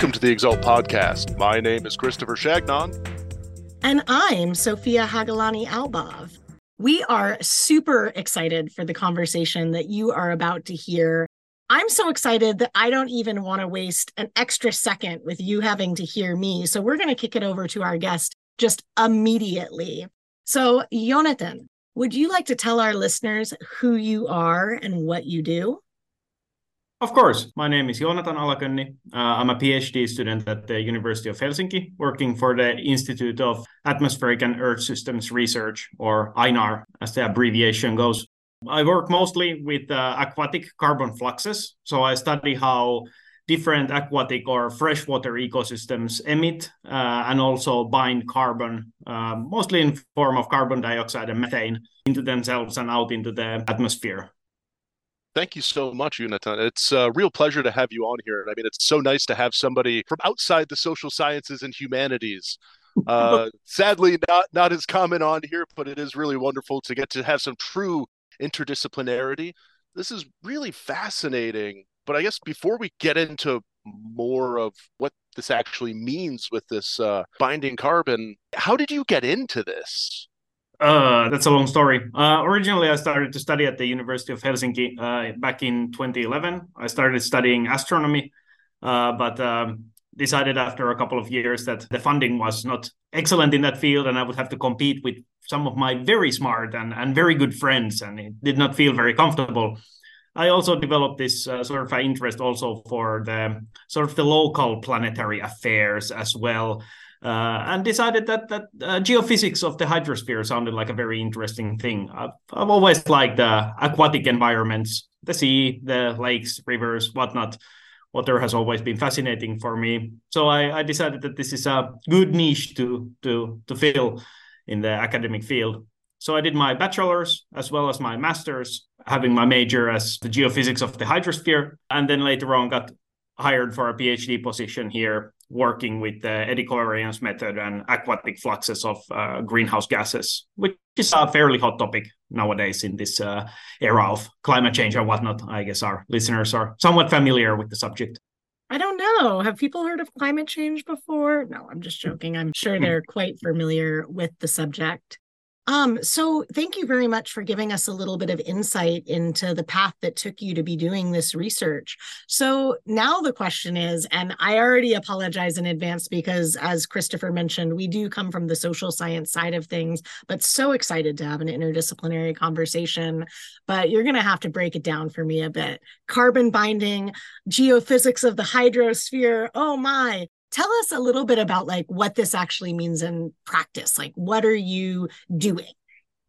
Welcome to the Exalt Podcast. My name is Christopher Shagnon. And I'm Sophia Hagalani Albov. We are super excited for the conversation that you are about to hear. I'm so excited that I don't even want to waste an extra second with you having to hear me. So we're going to kick it over to our guest just immediately. So, Joonatan, would you like to tell our listeners who you are and what you do? Of course. My name is Joonatan Ala-Könni. Uh, I'm a PhD student at the University of Helsinki, working for the Institute of Atmospheric and Earth Systems Research, or INAR, as the abbreviation goes. I work mostly with uh, aquatic carbon fluxes. So I study how different aquatic or freshwater ecosystems emit uh, and also bind carbon, uh, mostly in form of carbon dioxide and methane, into themselves and out into the atmosphere. Thank you so much, Joonatan. It's a real pleasure to have you on here. I mean, it's so nice to have somebody from outside the social sciences and humanities. Uh, sadly, not not as common on here, but it is really wonderful to get to have some true interdisciplinarity. This is really fascinating. But I guess before we get into more of what this actually means with this uh, binding carbon, how did you get into this? Uh, that's a long story. Uh, originally, I started to study at the University of Helsinki uh, back in 2011. I started studying astronomy, uh, but um, decided after a couple of years that the funding was not excellent in that field, and I would have to compete with some of my very smart and, and very good friends, and it did not feel very comfortable. I also developed this uh, sort of interest also for the sort of the local planetary affairs as well uh, and decided that that uh, geophysics of the hydrosphere sounded like a very interesting thing. I've, I've always liked the aquatic environments, the sea, the lakes, rivers, whatnot. Water has always been fascinating for me. So I, I decided that this is a good niche to to to fill in the academic field. So I did my bachelor's as well as my master's, having my major as the geophysics of the hydrosphere, and then later on got hired for a PhD position here working with the eddy covariance method and aquatic fluxes of uh, greenhouse gases, which is a fairly hot topic nowadays in this uh, era of climate change and whatnot. I guess our listeners are somewhat familiar with the subject. I don't know. Have people heard of climate change before? No, I'm just joking. I'm sure hmm. they're quite familiar with the subject. Um, so thank you very much for giving us a little bit of insight into the path that took you to be doing this research. So now the question is, and I already apologize in advance because as Christopher mentioned, we do come from the social science side of things, but so excited to have an interdisciplinary conversation. But you're gonna have to break it down for me a bit. Carbon binding, geophysics of the hydrosphere. Oh my, tell us a little bit about like what this actually means in practice. Like what are you doing?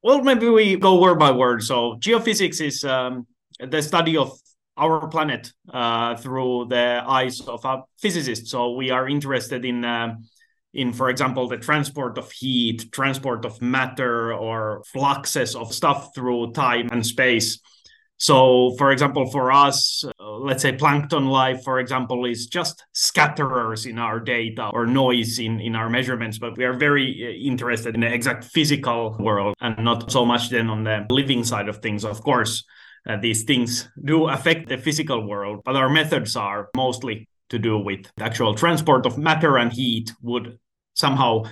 Well maybe we go word by word. So geophysics is um, the study of our planet uh, through the eyes of a physicist. So we are interested in uh, in for example the transport of heat transport of matter or fluxes of stuff through time and space so, for example, for us, uh, let's say plankton life, for example, is just scatterers in our data or noise in, in our measurements, but we are very uh, interested in the exact physical world and not so much then on the living side of things. Of course, uh, these things do affect the physical world, but our methods are mostly to do with the actual transport of matter and heat would somehow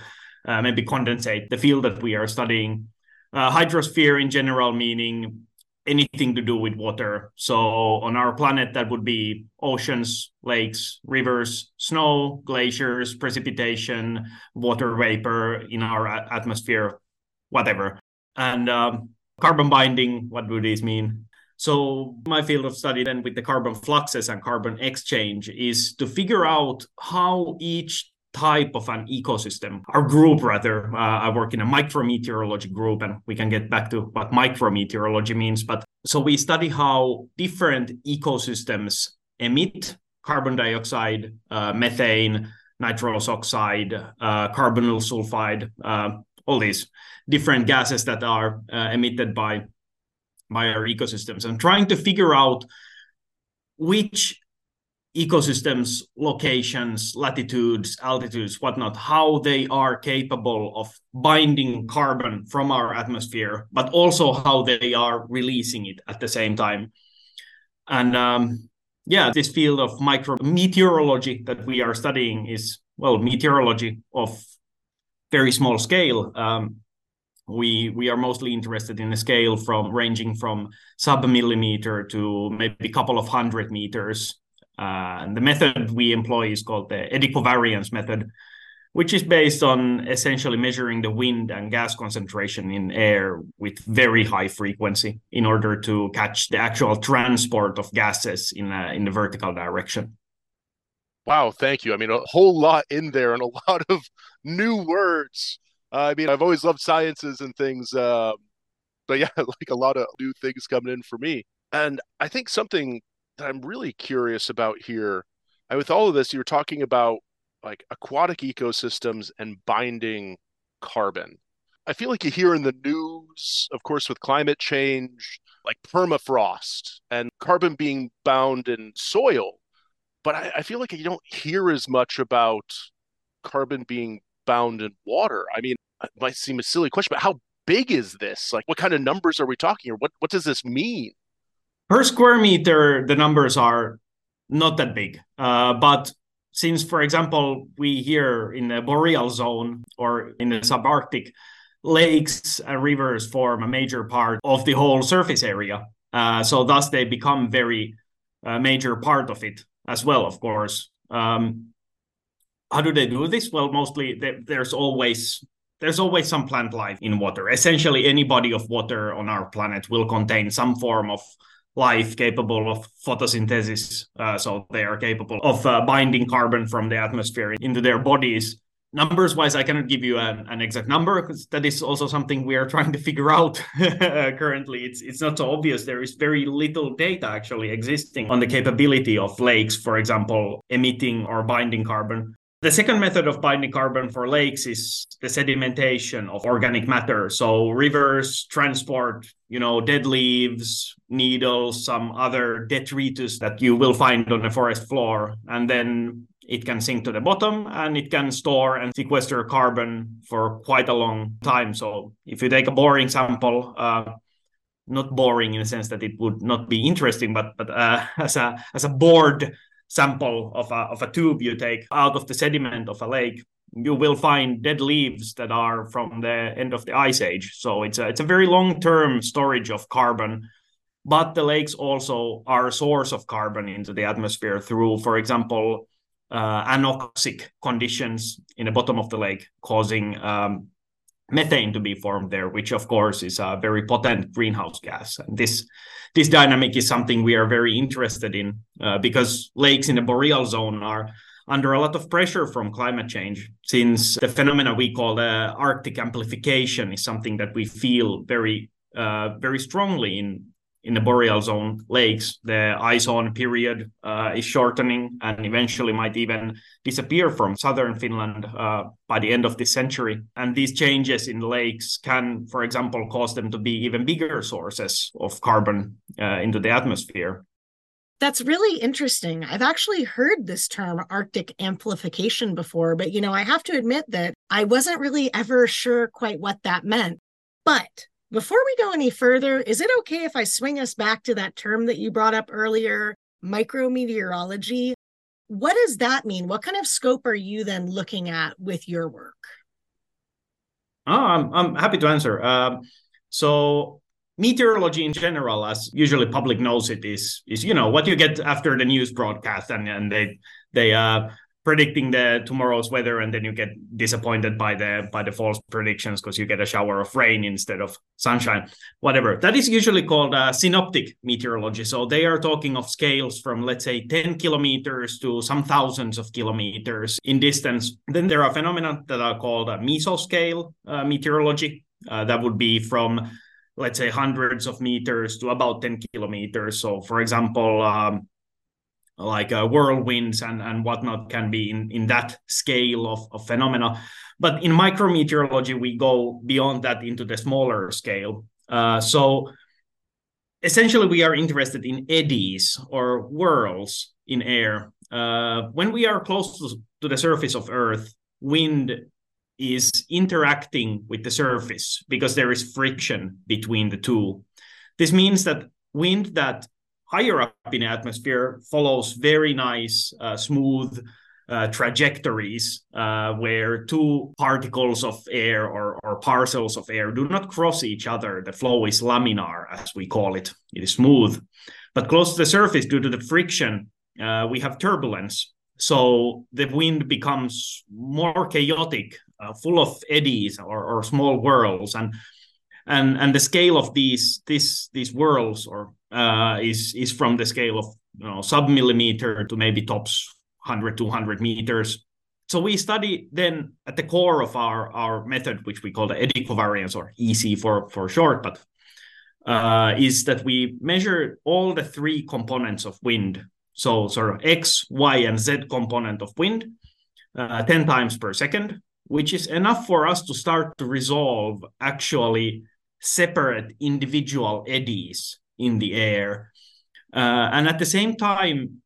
uh, maybe condensate the field that we are studying. Uh, hydrosphere in general, meaning anything to do with water. So on our planet, that would be oceans, lakes, rivers, snow, glaciers, precipitation, water vapor in our atmosphere, whatever. And um, carbon binding, what do these mean? So my field of study then with the carbon fluxes and carbon exchange is to figure out how each type of an ecosystem, our group rather. Uh, I work in a micrometeorology group, and we can get back to what micrometeorology means. But so we study how different ecosystems emit carbon dioxide, uh, methane, nitrous oxide, uh, carbonyl sulfide, uh, all these different gases that are uh, emitted by by our ecosystems, and trying to figure out which ecosystems, locations, latitudes, altitudes, whatnot, how they are capable of binding carbon from our atmosphere, but also how they are releasing it at the same time. And um, yeah, this field of micro meteorology that we are studying is, well, meteorology of very small scale. Um, we we are mostly interested in a scale from ranging from sub millimeter to maybe a couple of hundred meters. Uh, and the method we employ is called the eddy covariance method, which is based on essentially measuring the wind and gas concentration in air with very high frequency in order to catch the actual transport of gases in a, in the vertical direction. Wow, thank you. I mean, a whole lot in there and a lot of new words. Uh, I mean, I've always loved sciences and things, uh, but yeah, like a lot of new things coming in for me. And I think something that I'm really curious about here, I, with all of this, you were talking about like aquatic ecosystems and binding carbon. I feel like you hear in the news, of course, with climate change, like permafrost and carbon being bound in soil. But I, I feel like you don't hear as much about carbon being bound in water. I mean, it might seem a silly question, but how big is this? Like, what kind of numbers are we talking? Or what, what does this mean? Per square meter, the numbers are not that big. Uh, but since, for example, we here in the boreal zone or in the subarctic, lakes and rivers form a major part of the whole surface area. Uh, so thus they become very uh, major part of it as well, of course. Um, how do they do this? Well, mostly there's always there's always some plant life in water. Essentially, any body of water on our planet will contain some form of life capable of photosynthesis. Uh, so they are capable of uh, binding carbon from the atmosphere into their bodies. Numbers wise, I cannot give you an, an exact number because that is also something we are trying to figure out currently. It's it's not so obvious. There is very little data actually existing on the capability of lakes, for example, emitting or binding carbon. The second method of binding carbon for lakes is the sedimentation of organic matter. So rivers transport, you know, dead leaves, needles, some other detritus that you will find on the forest floor, and then it can sink to the bottom and it can store and sequester carbon for quite a long time. So if you take a boring sample, uh, not boring in the sense that it would not be interesting, but but uh, as a as a bored sample of a, of a tube you take out of the sediment of a lake, you will find dead leaves that are from the end of the ice age. So it's a, it's a very long term storage of carbon. But the lakes also are a source of carbon into the atmosphere through, for example, uh, anoxic conditions in the bottom of the lake, causing um, methane to be formed there, which of course is a very potent greenhouse gas. And this this dynamic is something we are very interested in uh, because lakes in the boreal zone are under a lot of pressure from climate change since the phenomena we call the arctic amplification is something that we feel very uh, very strongly in in the boreal zone lakes, the ice on period uh, is shortening and eventually might even disappear from southern Finland uh, by the end of this century. And these changes in lakes can, for example, cause them to be even bigger sources of carbon uh, into the atmosphere. That's really interesting. I've actually heard this term Arctic amplification before, but you know, I have to admit that I wasn't really ever sure quite what that meant. But before we go any further, is it okay if I swing us back to that term that you brought up earlier, micrometeorology? What does that mean? What kind of scope are you then looking at with your work? Oh, I'm, I'm happy to answer. Um, so meteorology in general, as usually public knows it, is is you know what you get after the news broadcast, and and they they uh, predicting the tomorrow's weather and then you get disappointed by the by the false predictions because you get a shower of rain instead of sunshine whatever. That is usually called uh, synoptic meteorology. So they are talking of scales from let's say 10 kilometers to some thousands of kilometers in distance. Then there are phenomena that are called uh, mesoscale uh, meteorology uh, that would be from let's say hundreds of meters to about 10 kilometers. So for example um, like uh, whirlwinds and, and whatnot can be in, in that scale of, of phenomena. But in micrometeorology, we go beyond that into the smaller scale. Uh, so essentially, we are interested in eddies or whirls in air. Uh, when we are close to, to the surface of Earth, wind is interacting with the surface because there is friction between the two. This means that wind that higher up in the atmosphere follows very nice, uh, smooth uh, trajectories uh, where two particles of air or, or parcels of air do not cross each other. The flow is laminar, as we call it. It is smooth. But close to the surface, due to the friction, uh, we have turbulence. So the wind becomes more chaotic, uh, full of eddies or, or small whirls, and and and the scale of these these these whirls or uh, is is from the scale of you know sub millimeter to maybe tops 100 200 meters. So we study then at the core of our our method which we call the eddy covariance or ec for for short but uh, is that we measure all the three components of wind. So sort of x y and z component of wind uh, 10 times per second which is enough for us to start to resolve actually separate individual eddies in the air uh, and at the same time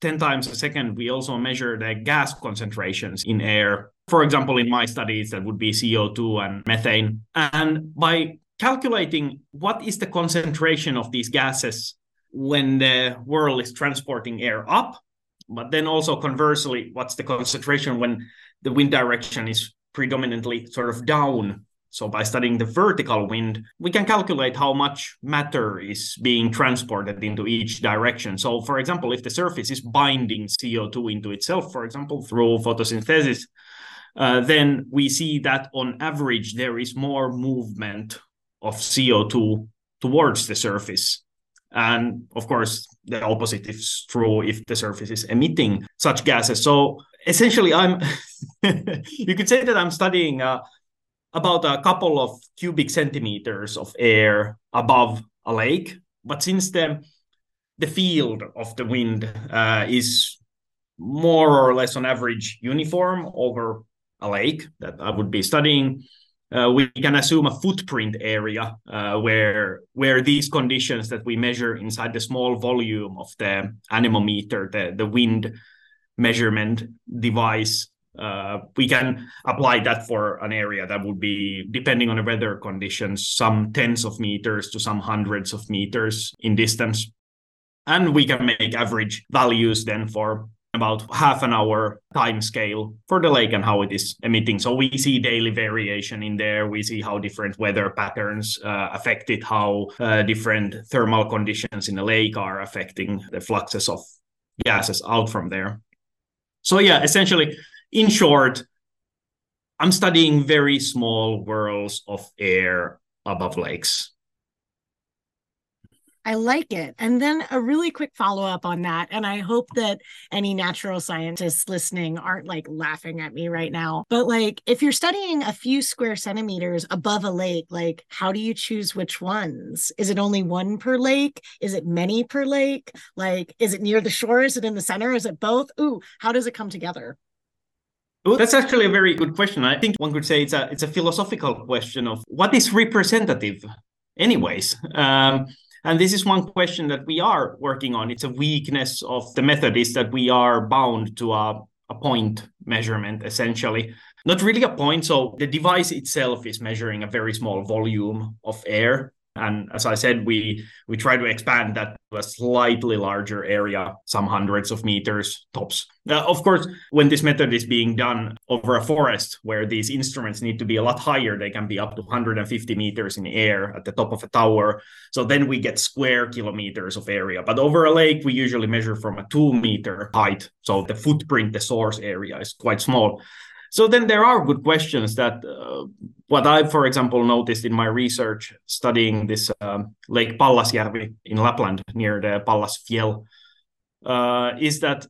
10 times a second, we also measure the gas concentrations in air. For example, in my studies, that would be CO2 and methane. And by calculating what is the concentration of these gases when the world is transporting air up, but then also conversely, what's the concentration when the wind direction is predominantly sort of down so by studying the vertical wind, we can calculate how much matter is being transported into each direction. So for example, if the surface is binding CO2 into itself, for example, through photosynthesis, uh, then we see that on average there is more movement of CO2 towards the surface. And of course, the opposite is true if the surface is emitting such gases. So essentially, I'm you could say that I'm studying uh, about a couple of cubic centimeters of air above a lake. But since the the field of the wind uh, is more or less on average uniform over a lake that I would be studying, uh, we can assume a footprint area uh, where where these conditions that we measure inside the small volume of the anemometer, the, the wind measurement device, uh, we can apply that for an area that would be depending on the weather conditions some tens of meters to some hundreds of meters in distance. And we can make average values then for about half an hour time scale for the lake and how it is emitting. So we see daily variation in there. We see how different weather patterns uh, affect it how uh, different thermal conditions in the lake are affecting the fluxes of gases out from there. So yeah essentially in short, I'm studying very small whirls of air above lakes. I like it. And then a really quick follow up on that. And I hope that any natural scientists listening aren't like laughing at me right now. But like, if you're studying a few square centimeters above a lake, like, how do you choose which ones? Is it only one per lake? Is it many per lake? Like, is it near the shore? Is it in the center? Is it both? Ooh, how does it come together? Well, that's actually a very good question. I think one could say it's a it's a philosophical question of what is representative, anyways. Um, and this is one question that we are working on. It's a weakness of the method is that we are bound to a, a point measurement, essentially. Not really a point. So the device itself is measuring a very small volume of air. And as I said, we we try to expand that to a slightly larger area, some hundreds of meters tops. Uh, of course, when this method is being done over a forest where these instruments need to be a lot higher, they can be up to 150 meters in air at the top of a tower. So then we get square kilometers of area. But over a lake, we usually measure from a two meter height. So the footprint, the source area is quite small. So then there are good questions that uh, what I, for example, noticed in my research studying this um, Lake Pallasjärvi in Lapland near the Pallasfjell uh, is that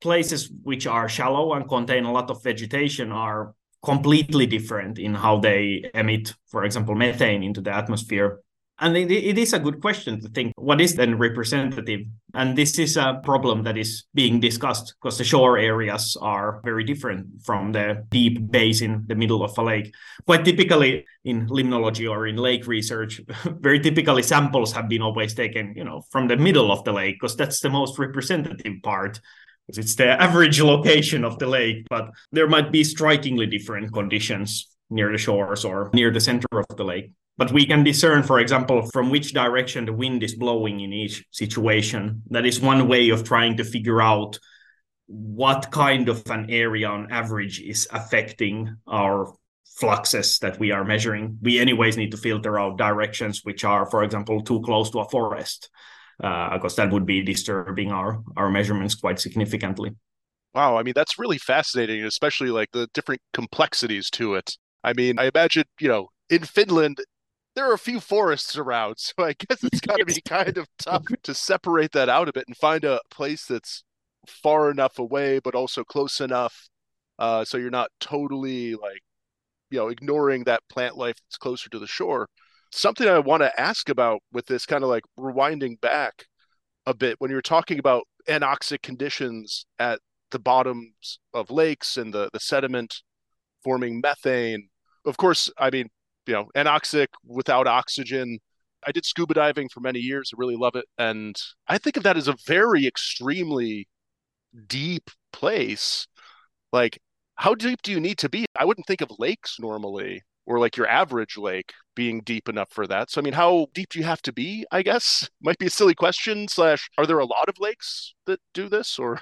places which are shallow and contain a lot of vegetation are completely different in how they emit, for example, methane into the atmosphere and it, it is a good question to think what is then representative? And this is a problem that is being discussed because the shore areas are very different from the deep basin, the middle of a lake. Quite typically in limnology or in lake research, very typically samples have been always taken, you know, from the middle of the lake because that's the most representative part because it's the average location of the lake, but there might be strikingly different conditions near the shores or near the center of the lake but we can discern, for example, from which direction the wind is blowing in each situation. That is one way of trying to figure out what kind of an area on average is affecting our fluxes that we are measuring. We, anyways, need to filter out directions which are, for example, too close to a forest, uh, because that would be disturbing our, our measurements quite significantly. Wow, I mean that's really fascinating, especially like the different complexities to it. I mean, I imagine, you know, in Finland, there are a few forests around, so I guess it's got to be kind of tough to separate that out a bit and find a place that's far enough away, but also close enough, uh, so you're not totally like, you know, ignoring that plant life that's closer to the shore. Something I want to ask about with this kind of like rewinding back a bit when you're talking about anoxic conditions at the bottoms of lakes and the the sediment forming methane. Of course, I mean, you know, anoxic without oxygen. I did scuba diving for many years. I really love it. And I think of that as a very extremely deep place. Like, how deep do you need to be? I wouldn't think of lakes normally or like your average lake being deep enough for that. So, I mean, how deep do you have to be? I guess might be a silly question. Slash, are there a lot of lakes that do this or?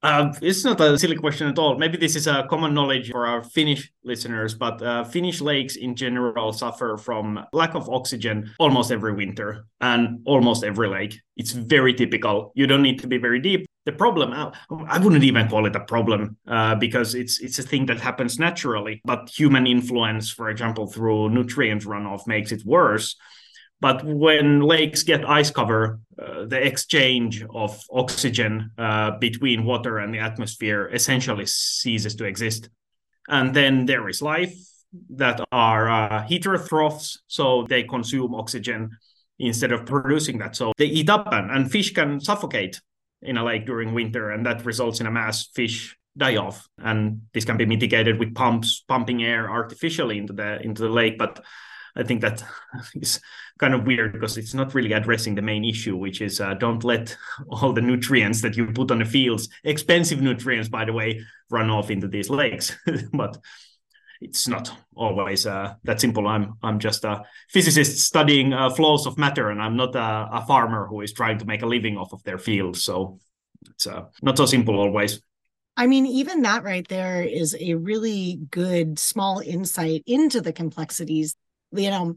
Uh, it's not a silly question at all. Maybe this is a common knowledge for our Finnish listeners, but uh, Finnish lakes in general suffer from lack of oxygen almost every winter and almost every lake. It's very typical. You don't need to be very deep. The problem, uh, I wouldn't even call it a problem uh, because it's it's a thing that happens naturally. But human influence, for example, through nutrient runoff, makes it worse. But when lakes get ice cover, uh, the exchange of oxygen uh, between water and the atmosphere essentially ceases to exist. And then there is life that are uh, heterotrophs, so they consume oxygen instead of producing that. So they eat up, and, and fish can suffocate in a lake during winter, and that results in a mass fish die off. And this can be mitigated with pumps pumping air artificially into the into the lake, but I think that is kind of weird because it's not really addressing the main issue, which is uh, don't let all the nutrients that you put on the fields, expensive nutrients, by the way, run off into these lakes. but it's not always uh, that simple. I'm I'm just a physicist studying uh, flows of matter, and I'm not a, a, farmer who is trying to make a living off of their field. So it's uh, not so simple always. I mean, even that right there is a really good small insight into the complexities you know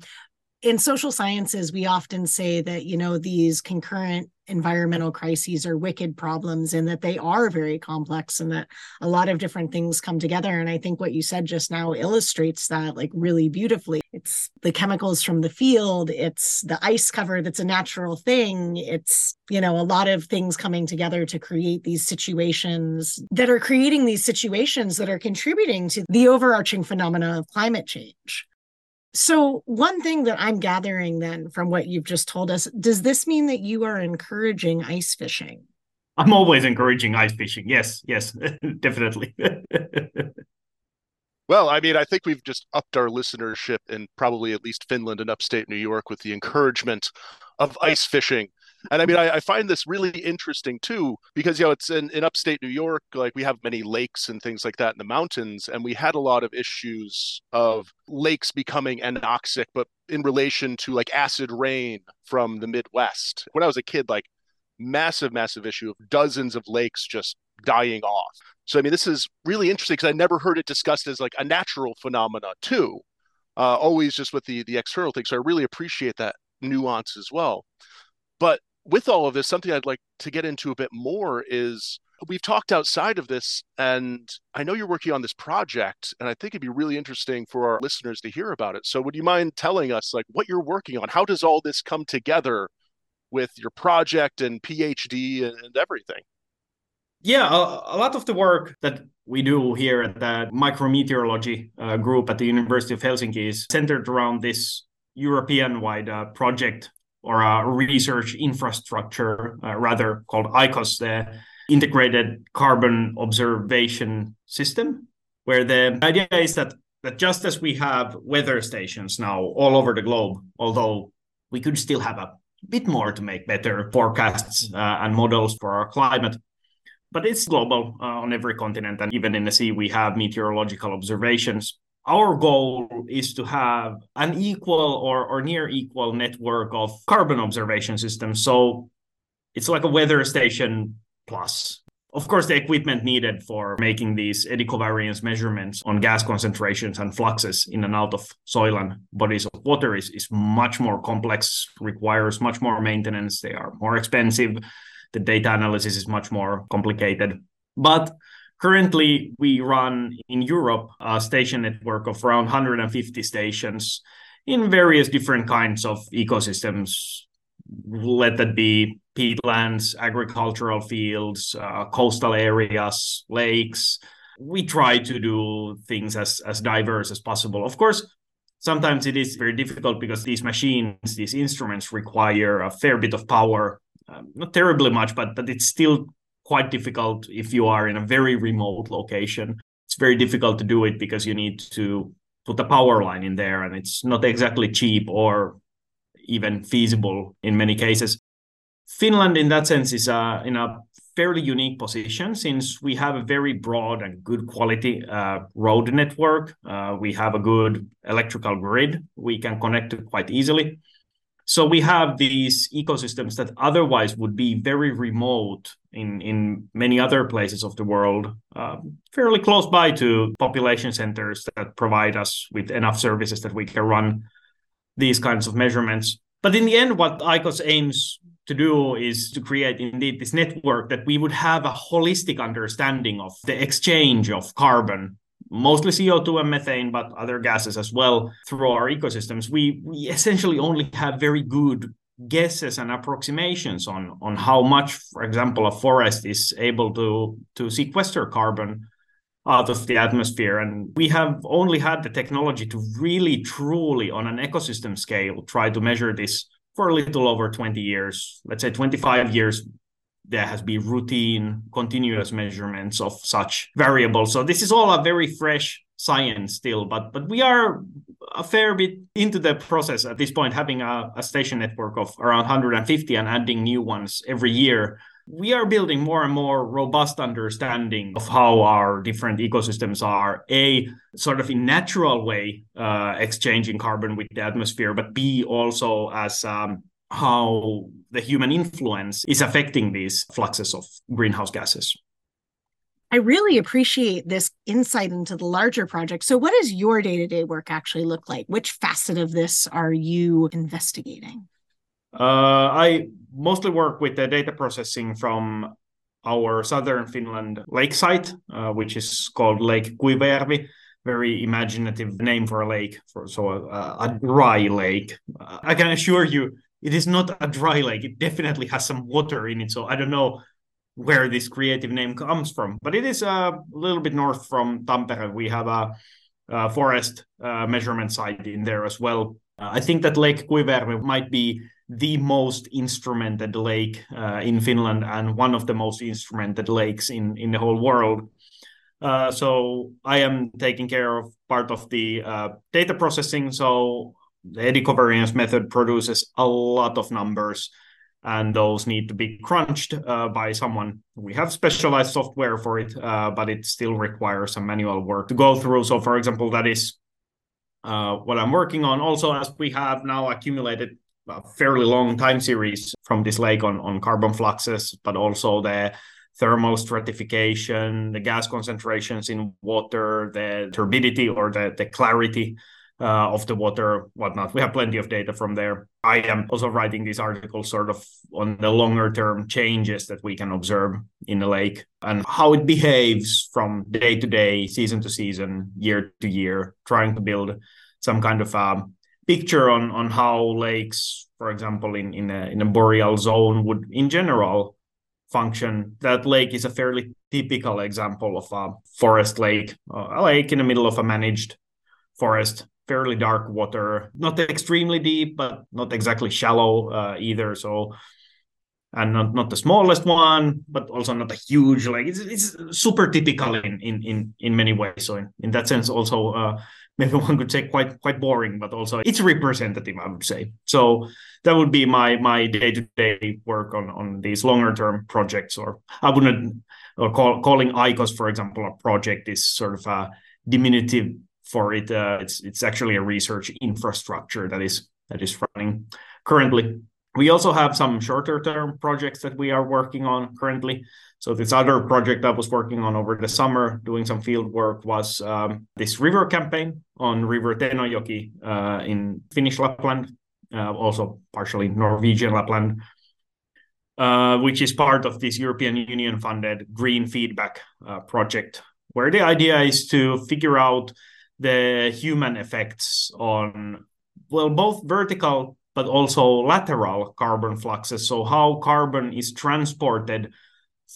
in social sciences we often say that you know these concurrent environmental crises are wicked problems and that they are very complex and that a lot of different things come together. And i think what you said just now illustrates that like really beautifully. It's the chemicals from the field it's the ice cover that's a natural thing it's you know a lot of things coming together to create these situations that are creating these situations that are contributing to the overarching phenomena of climate change so, one thing that I'm gathering then from what you've just told us, does this mean that you are encouraging ice fishing? I'm always encouraging ice fishing. Yes, yes, definitely. well, I mean, I think we've just upped our listenership in probably at least Finland and upstate New York with the encouragement of ice fishing and I mean, I, I, find this really interesting too, because you know it's in, in upstate New York, like we have many lakes and things like that in the mountains, and we had a lot of issues of lakes becoming anoxic, but in relation to like acid rain from the Midwest. When I was a kid, like massive, massive issue of dozens of lakes just dying off. So I mean, this is really interesting because I never heard it discussed as like a natural phenomena too. Uh, always just with the the external thing. So I really appreciate that nuance as well. But with all of this, something I'd like to get into a bit more is we've talked outside of this, and I know you're working on this project, and I think it'd be really interesting for our listeners to hear about it. So, would you mind telling us, like, what you're working on? How does all this come together with your project and PhD and, and everything? Yeah, a, a, lot of the work that we do here at the micrometeorology uh, group at the University of Helsinki is centered around this European wide uh, project or a research infrastructure, uh, rather called ICOS, the Integrated Carbon Observation System, where the idea is that, that just as we have weather stations now all over the globe, although we could still have a bit more to make better forecasts uh, and models for our climate. But it's global uh, on every continent, and even in the sea, we have meteorological observations. Our goal is to have an equal or, or near equal network of carbon observation systems. So it's like a weather station plus. Of course, the equipment needed for making these eddy covariance measurements on gas concentrations and fluxes in and out of soil and bodies of water is, is much more complex, requires much more maintenance. They are more expensive. The data analysis is much more complicated. But currently, we run in Europe a station network of around 150 stations in various different kinds of ecosystems. Let that be peatlands, agricultural fields, uh, coastal areas, lakes. We try to do things as, as diverse as possible. Of course, sometimes it is very difficult because these machines, these instruments require a fair bit of power. Um, not terribly much, but, but it's still quite difficult if you are in a very remote location. It's very difficult to do it because you need to put a power line in there and it's not exactly cheap or even feasible in many cases. Finland, in that sense, is uh, in a fairly unique position since we have a very broad and good quality uh, road network. Uh, we have a good electrical grid we can connect to quite easily. So we have these ecosystems that otherwise would be very remote in, in many other places of the world, uh, fairly close by to population centers that provide us with enough services that we can run these kinds of measurements. But in the end, what ICOS aims to do is to create indeed this network that we would have a holistic understanding of the exchange of carbon mostly CO2 and methane, but other gases as well through our ecosystems. We, we essentially only have very good guesses and approximations on, on how much, for example, a forest is able to, to sequester carbon out of the atmosphere. And we have only had the technology to really, truly, on an ecosystem scale, try to measure this for a little over 20 years, let's say 25 years, there has been routine, continuous measurements of such variables. So this is all a very fresh science still, but but we are a fair bit into the process at this point, having a, a station network of around 150 and adding new ones every year. We are building more and more robust understanding of how our different ecosystems are a sort of in natural way uh, exchanging carbon with the atmosphere, but b also as um, how the human influence is affecting these fluxes of greenhouse gases. I really appreciate this insight into the larger project. So, what does your day to day work actually look like? Which facet of this are you investigating? Uh, I mostly work with the data processing from our southern Finland lake site, uh, which is called Lake Kuivajärvi. Very imaginative name for a lake, for so a, a dry lake. Uh, I can assure you, it is not a dry lake. It definitely has some water in it. So I don't know where this creative name comes from, but it is a little bit north from Tampere. We have a, a forest uh, measurement site in there as well. Uh, I think that Lake Kuivajärvi might be the most instrumented lake uh, in Finland and one of the most instrumented lakes in, in the whole world. Uh, so I am taking care of part of the uh, data processing. So the eddy covariance method produces a lot of numbers and those need to be crunched uh, by someone. We have specialized software for it, uh, but it still requires some manual work to go through. So, for example, that is uh, what I'm working on. Also, as we have now accumulated a fairly long time series from this lake on, on carbon fluxes, but also the thermal stratification, the gas concentrations in water, the turbidity or the, the clarity uh, of the water, whatnot. We have plenty of data from there. I am also writing these articles sort of on the longer term changes that we can observe in the lake and how it behaves from day to day, season to season, year to year, trying to build some kind of a um, picture on, on how lakes, for example, in, in, a, in a boreal zone would in general function. That lake is a fairly typical example of a forest lake, a lake in the middle of a managed forest fairly dark water, not extremely deep, but not exactly shallow uh, either. So, and not, not the smallest one, but also not a huge like it's, it's super typical in, in in in many ways. So in, in that sense, also uh, maybe one could say quite quite boring, but also it's representative, I would say. So that would be my my day to day work on on these longer term projects. Or I wouldn't or call, calling ICOS, for example, a project is sort of a diminutive for it. Uh, it's it's actually a research infrastructure that is that is running currently. We also have some shorter term projects that we are working on currently. So this other project I was working on over the summer, doing some field work, was um, this river campaign on River Tenojoki uh, in Finnish Lapland, uh, also partially Norwegian Lapland, uh, which is part of this European Union funded Green Feedback uh, project, where the idea is to figure out the human effects on, well, both vertical but also lateral carbon fluxes. So, how carbon is transported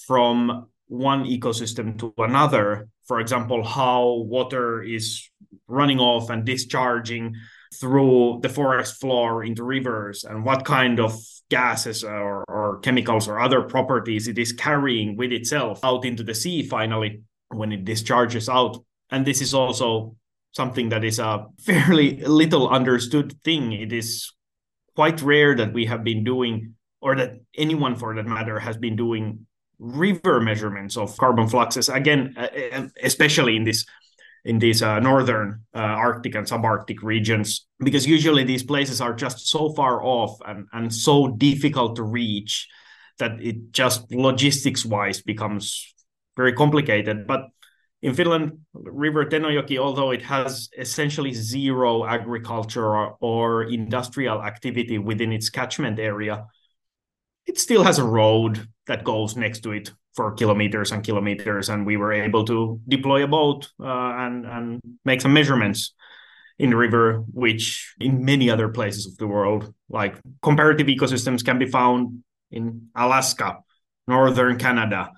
from one ecosystem to another. For example, how water is running off and discharging through the forest floor into rivers and what kind of gases or, or, chemicals or other properties it is carrying with itself out into the sea finally when it discharges out. And this is also something that is a fairly little understood thing. It is quite rare that we have been doing, or that anyone for that matter has been doing river measurements of carbon fluxes again uh, uh, especially in this in these uh, northern uh, arctic and subarctic regions because usually these places are just so far off and, and so difficult to reach that it just logistics wise becomes very complicated but in Finland, River Tenojoki, although it has essentially zero agriculture or, industrial activity within its catchment area, it still has a road that goes next to it for kilometers and kilometers and we were able to deploy a boat uh, and and make some measurements in the river which in many other places of the world like comparative ecosystems can be found in alaska northern canada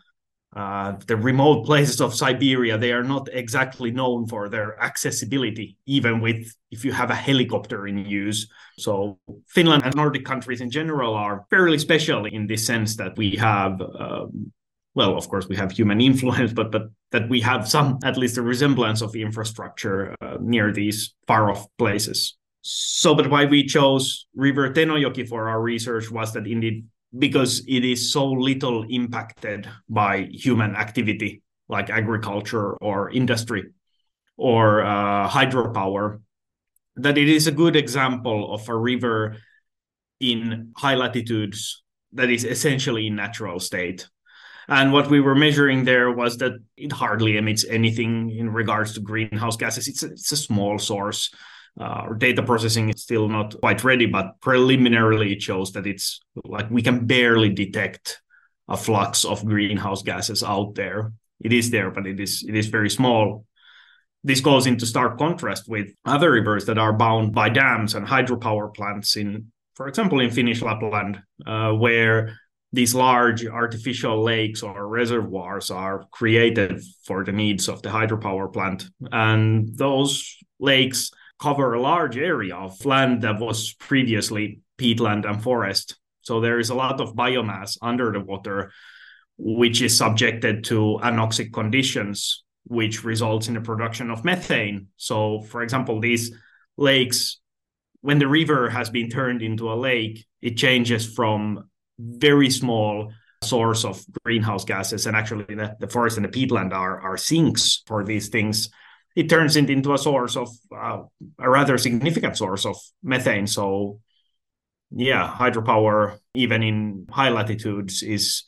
uh, the remote places of Siberia, they are not exactly known for their accessibility, even with if you have a helicopter in use. So Finland and Nordic countries in general are fairly special in this sense that we have, um, well, of course, we have human influence, but but that we have some, at least a resemblance of infrastructure uh, near these far off places. So, but why we chose River Tenojoki for our research was that indeed because it is so little impacted by human activity like agriculture or industry or uh, hydropower that it is a good example of a river in high latitudes that is essentially in natural state. And what we were measuring there was that it hardly emits anything in regards to greenhouse gases. It's a, it's a small source uh, data processing is still not quite ready, but preliminarily it shows that it's like we can barely detect a flux of greenhouse gases out there. It is there, but it is it is very small. This goes into stark contrast with other rivers that are bound by dams and hydropower plants in, for example, in Finnish Lapland, uh, where these large artificial lakes or reservoirs are created for the needs of the hydropower plant. And those lakes cover a large area of land that was previously peatland and forest. So there is a lot of biomass under the water, which is subjected to anoxic conditions, which results in the production of methane. So, for example, these lakes, when the river has been turned into a lake, it changes from very small source of greenhouse gases and actually the, the forest and the peatland are, are sinks for these things it turns it into a source of uh, a rather significant source of methane. So, yeah, hydropower, even in high latitudes, is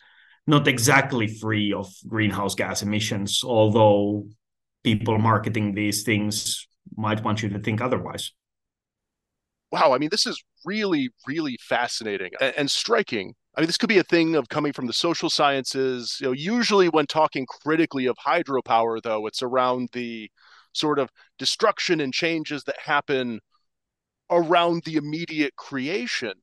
not exactly free of greenhouse gas emissions, although people marketing these things might want you to think otherwise. Wow, I mean, this is really, really fascinating and, and striking. I mean, this could be a thing of coming from the social sciences. You know, usually when talking critically of hydropower, though, it's around the sort of destruction and changes that happen around the immediate creation.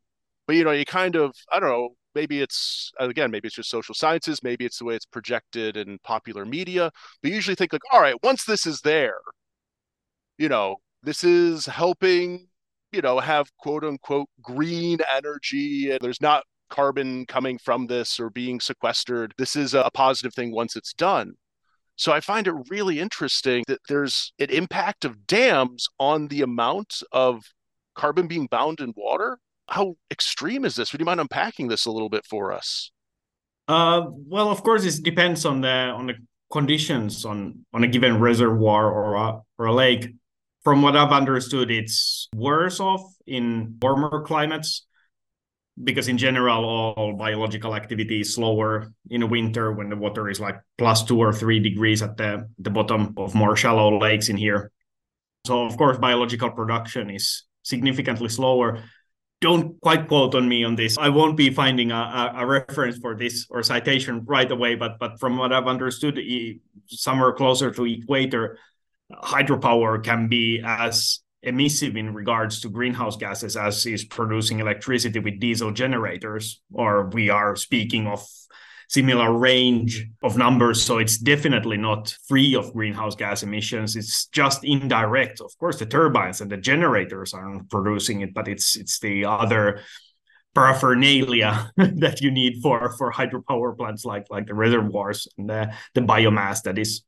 But you know, you kind of I don't know, maybe it's again, maybe it's just social sciences, maybe it's the way it's projected in popular media. But usually think like, all right, once this is there, you know, this is helping, you know, have quote unquote green energy and there's not carbon coming from this or being sequestered. This is a positive thing once it's done. So I find it really interesting that there's an impact of dams on the amount of carbon being bound in water. How extreme is this? Would you mind unpacking this a little bit for us? Uh, well, of course, it depends on the on the conditions on on a given reservoir or a, or a lake. from what I've understood, it's worse off in warmer climates because in general all biological activity is slower in winter when the water is like plus two or three degrees at the, the bottom of more shallow lakes in here. So of course biological production is significantly slower. Don't quite quote on me on this. I won't be finding a, a, reference for this or citation right away but but from what i've understood somewhere closer to equator. Hydropower can be as emissive in regards to greenhouse gases as is producing electricity with diesel generators, or we are speaking of similar range of numbers. So it's definitely not free of greenhouse gas emissions. It's just indirect. Of course, the turbines and the generators are producing it, but it's it's the other paraphernalia that you need for for hydropower plants like like the reservoirs and the, the biomass that is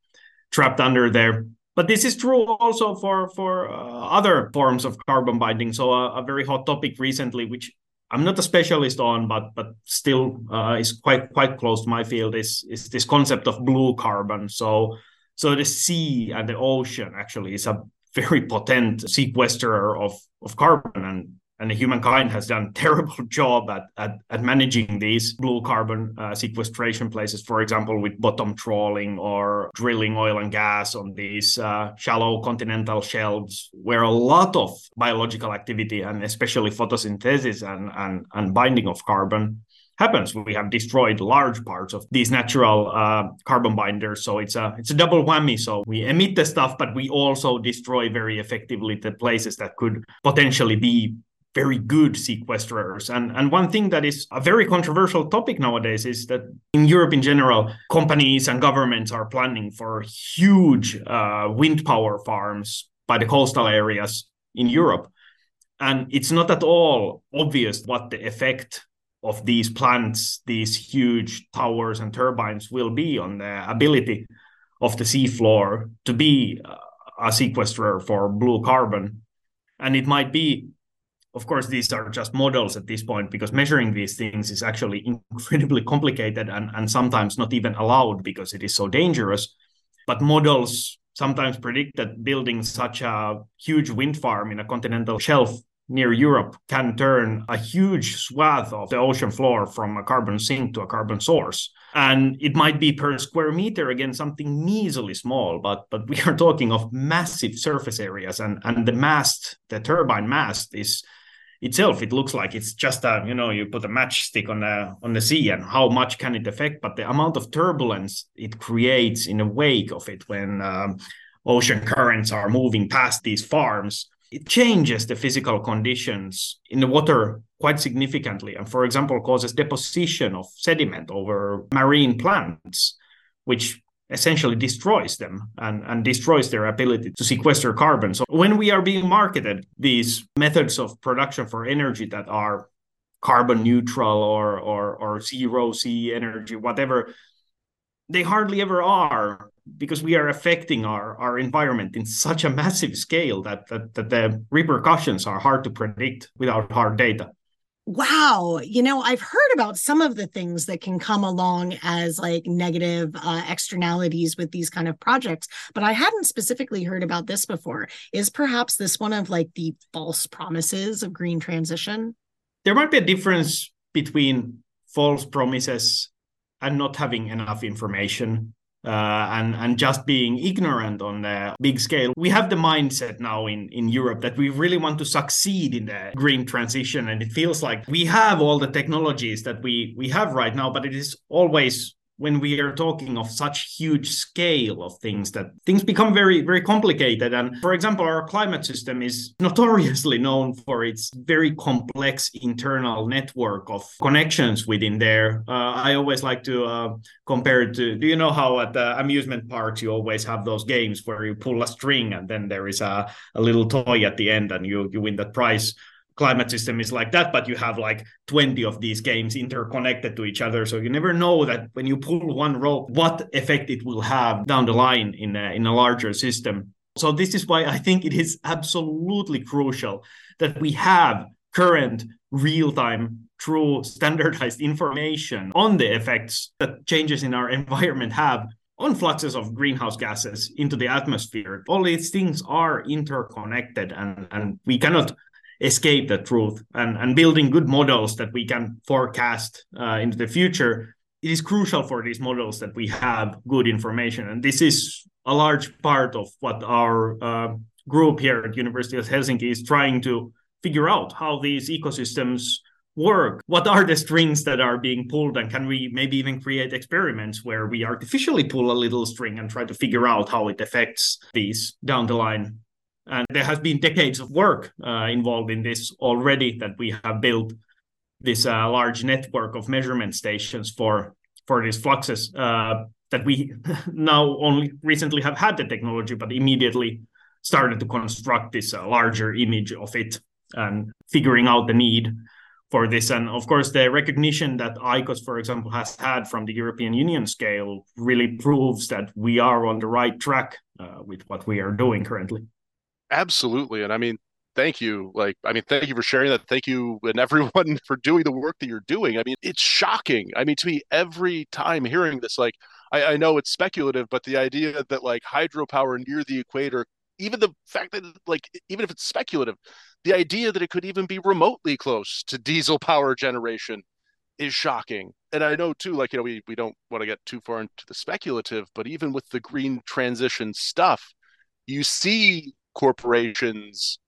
trapped under there but this is true also for for uh, other forms of carbon binding. So uh, a very hot topic recently, which I'm not a specialist on, but but still uh, is quite quite close to my field, is is this concept of blue carbon. So so the sea and the ocean actually is a very potent sequesterer of of carbon and and humankind has done a terrible job at, at, at managing these blue carbon uh, sequestration places, for example, with bottom trawling or drilling oil and gas on these uh, shallow continental shelves, where a lot of biological activity and especially photosynthesis and, and, and binding of carbon happens. We have destroyed large parts of these natural uh, carbon binders, so it's a it's a double whammy. So we emit the stuff, but we also destroy very effectively the places that could potentially be very good sequestrers. And, and one thing that is a very controversial topic nowadays is that in Europe in general, companies and governments are planning for huge uh, wind power farms by the coastal areas in Europe. And it's not at all obvious what the effect of these plants, these huge towers and turbines will be on the ability of the seafloor to be a sequesterer for blue carbon. And it might be of course, these are just models at this point because measuring these things is actually incredibly complicated and, and sometimes not even allowed because it is so dangerous. But models sometimes predict that building such a huge wind farm in a continental shelf near Europe can turn a huge swath of the ocean floor from a carbon sink to a carbon source. And it might be per square meter, again, something measly small, but but we are talking of massive surface areas. And, and the mast, the turbine mast, is itself it looks like it's just a you know you put a matchstick on the on the sea and how much can it affect but the amount of turbulence it creates in the wake of it when um, ocean currents are moving past these farms it changes the physical conditions in the water quite significantly. And for example causes deposition of sediment over marine plants which essentially destroys them and, and destroys their ability to sequester carbon. So when we are being marketed these methods of production for energy that are carbon neutral or or or zero C energy, whatever, they hardly ever are because we are affecting our, our environment in such a massive scale that, that that the repercussions are hard to predict without hard data wow you know i've heard about some of the things that can come along as like negative uh, externalities with these kind of projects but i hadn't specifically heard about this before. Is perhaps this one of like the false promises of green transition? There might be a difference between false promises and not having enough information uh, and and just being ignorant on the big scale. We have the mindset now in in Europe that we really want to succeed in the green transition, and it feels like we have all the technologies that we we have right now, but it is always when we are talking of such huge scale of things that things become very very complicated. And for example our climate system is notoriously known for its very complex internal network of connections within there. Uh, i always like to uh, compare it to do you know how at the amusement parks you always have those games where you pull a string and then there is a, a little toy at the end and you you win that prize climate system is like that, but you have like 20 of these games interconnected to each other. So you never know that when you pull one rope, what effect it will have down the line in a, in a larger system. So this is why I think it is absolutely crucial that we have current real-time true standardized information on the effects that changes in our environment have on fluxes of greenhouse gases into the atmosphere. All these things are interconnected, and, and we cannot escape the truth. And, and building good models that we can forecast uh, into the future, it is crucial for these models that we have good information. And this is a large part of what our uh, group here at University of Helsinki is trying to figure out how these ecosystems work what are the strings that are being pulled and can we maybe even create experiments where we artificially pull a little string and try to figure out how it affects these down the line and there has been decades of work uh, involved in this already that we have built this uh, large network of measurement stations for for these fluxes uh, that we now only recently have had the technology but immediately started to construct this uh, larger image of it and figuring out the need for this. And of course, the recognition that ICOS, for example, has had from the European Union scale really proves that we are on the right track uh, with what we are doing currently. Absolutely. And I mean, thank you. Like, I mean, thank you for sharing that. Thank you and everyone for doing the work that you're doing. I mean, it's shocking. I mean, to me, every time hearing this, like, I, I know it's speculative, but the idea that like hydropower near the equator even the fact that like even if it's speculative the idea that it could even be remotely close to diesel power generation is shocking and i know too like you know we, we don't want to get too far into the speculative but even with the green transition stuff you see corporations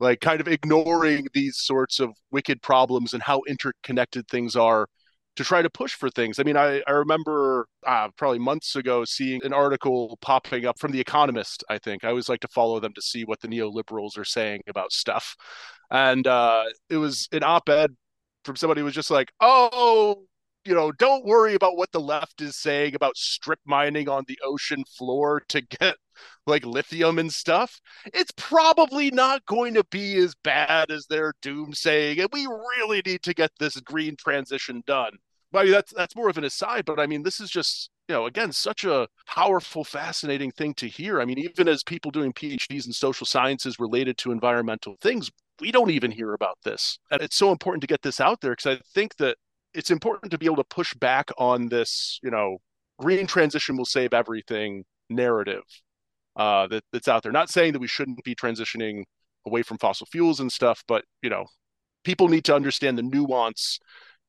like kind of ignoring these sorts of wicked problems and how interconnected things are to try to push for things. I mean, I, I remember uh, probably months ago seeing an article popping up from The Economist, I think. I always like to follow them to see what the neoliberals are saying about stuff. And uh, it was an op ed from somebody who was just like, oh, you know, don't worry about what the left is saying about strip mining on the ocean floor to get like lithium and stuff. It's probably not going to be as bad as they're doomsaying, and we really need to get this green transition done. I mean, that's that's more of an aside, but I mean, this is just you know, again, such a powerful, fascinating thing to hear. I mean, even as people doing PhDs in social sciences related to environmental things, we don't even hear about this, and it's so important to get this out there because I think that it's important to be able to push back on this, you know, green transition will save everything narrative uh, that, that's out there. Not saying that we shouldn't be transitioning away from fossil fuels and stuff, but you know, people need to understand the nuance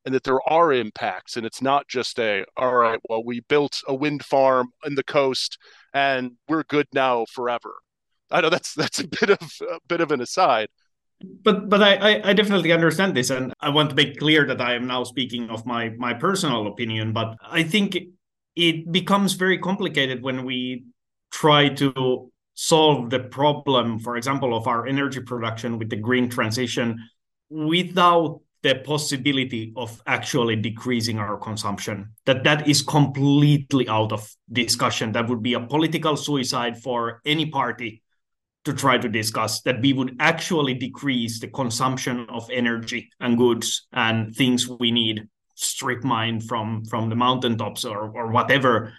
and that there are impacts and it's not just a all right well we built a wind farm in the coast and we're good now forever i know that's that's a bit of a bit of an aside but but I, I definitely understand this and i want to make clear that i am now speaking of my my personal opinion but i think it becomes very complicated when we try to solve the problem for example of our energy production with the green transition without the possibility of actually decreasing our consumption. That that is completely out of discussion. That would be a political suicide for any party to try to discuss that we would actually decrease the consumption of energy and goods and things we need strip mine from from the mountaintops or or whatever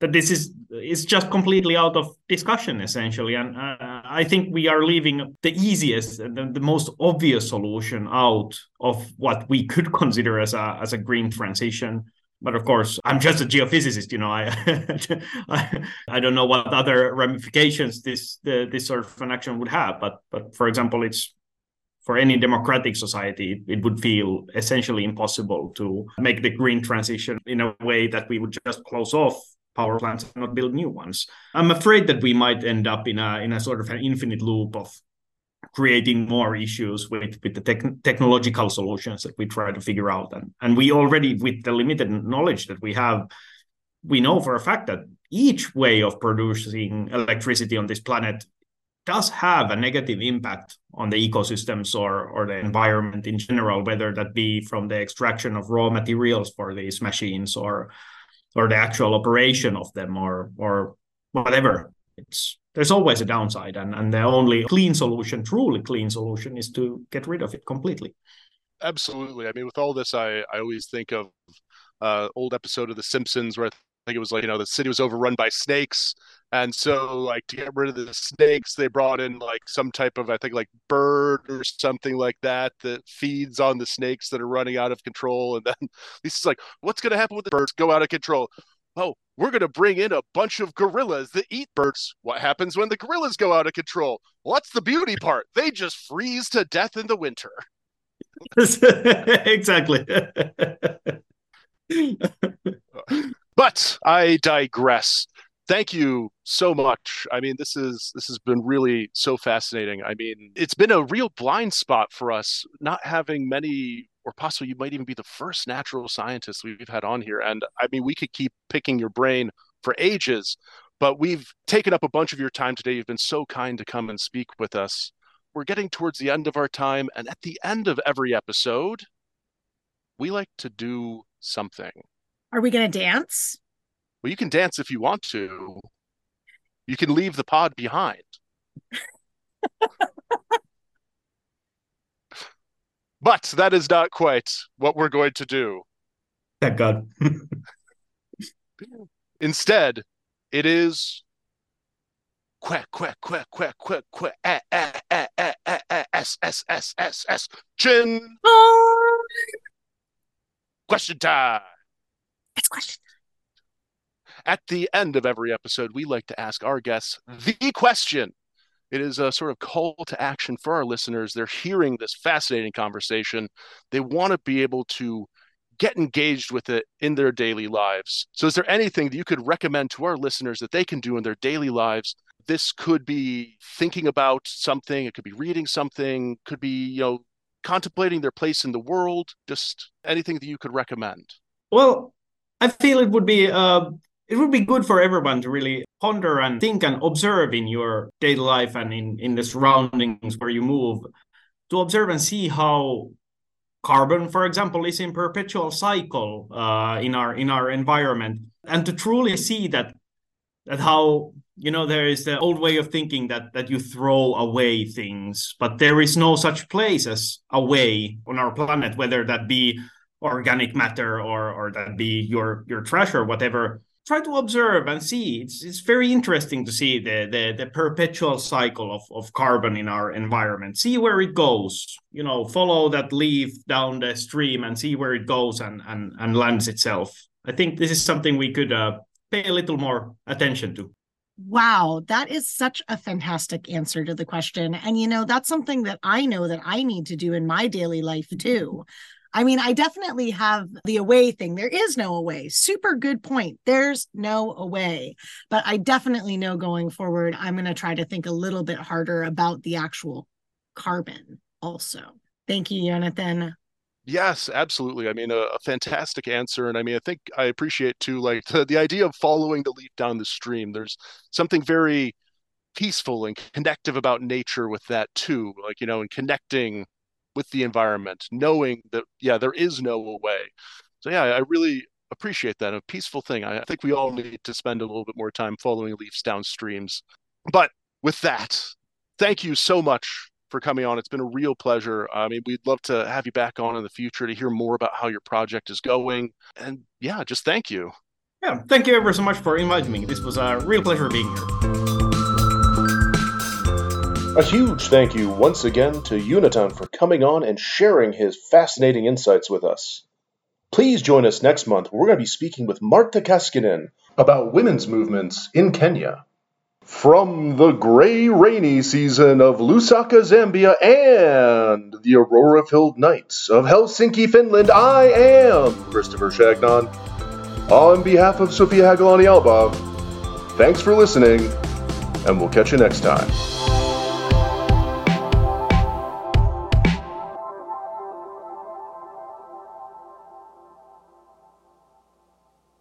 that this is is just completely out of discussion essentially. And uh, i think we are leaving the easiest the, the most obvious solution out of what we could consider as a as a green transition. But of course i'm just a geophysicist you know i I, I, don't know what other ramifications this the, this sort of an action would have. But but for example it's for any democratic society, it would feel essentially impossible to make the green transition in a way that we would just close off power plants and not build new ones. I'm afraid that we might end up in a in a sort of an infinite loop of creating more issues with with the tech- technological solutions that we try to figure out and and we already with the limited knowledge that we have we know for a fact that each way of producing electricity on this planet does have a negative impact on the ecosystems or or the environment in general whether that be from the extraction of raw materials for these machines or or the actual operation of them or or whatever. It's there's always a downside and and the only clean solution truly clean solution is to get rid of it completely. Absolutely. I mean with all this i i always think of uh old episode of the simpsons where I think it was like you know the city was overrun by snakes, and so like to get rid of the snakes, they brought in like some type of I think like bird or something like that that feeds on the snakes that are running out of control. And then Lisa's like, "What's going to happen with the birds? Go out of control." oh, we're going to bring in a bunch of gorillas that eat birds. What happens when the gorillas go out of control? What's the beauty part? They just freeze to death in the winter. exactly. but I digress. Thank you so much. I mean, this is this has been really so fascinating. I mean, it's been a real blind spot for us not having many or possibly you might even be the first natural scientist we've had on here. And I mean, we could keep picking your brain for ages, but we've taken up a bunch of your time today. You've been so kind to come and speak with us. We're getting towards the end of our time. And at the end of every episode, we like to do something. Are we going to dance? Well, you can dance if you want to. You can leave the pod behind. But that is not quite what we're going to do. Thank God. Instead, it is quack, quack, quack, quack, quack, quack, ah, ah, ah, s, s, s, s, s, chin. Question time. It's question At the end of every episode, we like to ask our guests the question it is a sort of call to action for our listeners. They're hearing this fascinating conversation. They want to be able to get engaged with it in their daily lives. So, is there anything that you could recommend to our listeners that they can do in their daily lives? This could be thinking about something, it could be reading something, could be, you know, contemplating their place in the world, just anything that you could recommend. Well, I feel it would be uh, it would be good for everyone to really ponder and think and observe in your daily life and in, in the surroundings where you move to observe and see how carbon for example is in perpetual cycle uh, in our in our environment and to truly see that that how you know there is the old way of thinking that that you throw away things but there is no such place as away on our planet whether that be organic matter or or that be your your trash or whatever try to observe and see. It's it's very interesting to see the the, the perpetual cycle of, of carbon in our environment. See where it goes. You know, follow that leaf down the stream and see where it goes and and, and lands itself. I think this is something we could uh, pay a little more attention to. Wow, that is such a fantastic answer to the question. And, you know, that's something that I know that I need to do in my daily life too. I mean, I definitely have the away thing. There is no away. Super good point. There's no away. But I definitely know going forward, I'm going to try to think a little bit harder about the actual carbon also. Thank you, Jonathan. Yes, absolutely. I mean, a, a, fantastic answer. And I mean, I think I appreciate too, like the, the idea of following the leaf down the stream. There's something very peaceful and connective about nature with that too. Like, you know, and connecting with the environment, knowing that yeah, there is no way. So yeah, I really appreciate that. A peaceful thing. I think we all need to spend a little bit more time following leaves downstreams. But with that, thank you so much for coming on. It's been a real pleasure. I mean, we'd love to have you back on in the future to hear more about how your project is going. And yeah, just thank you. Yeah, thank you ever so much for inviting me. This was a real pleasure being here. A huge thank you once again to Joonatan for coming on and sharing his fascinating insights with us. Please join us next month we're going to be speaking with Marta Kaskinen about women's movements in Kenya. From the gray rainy season of Lusaka, Zambia and the aurora filled nights of Helsinki, Finland, I am Christopher Shagnon. On behalf of Sophia Hagalani Alba, thanks for listening, and we'll catch you next time.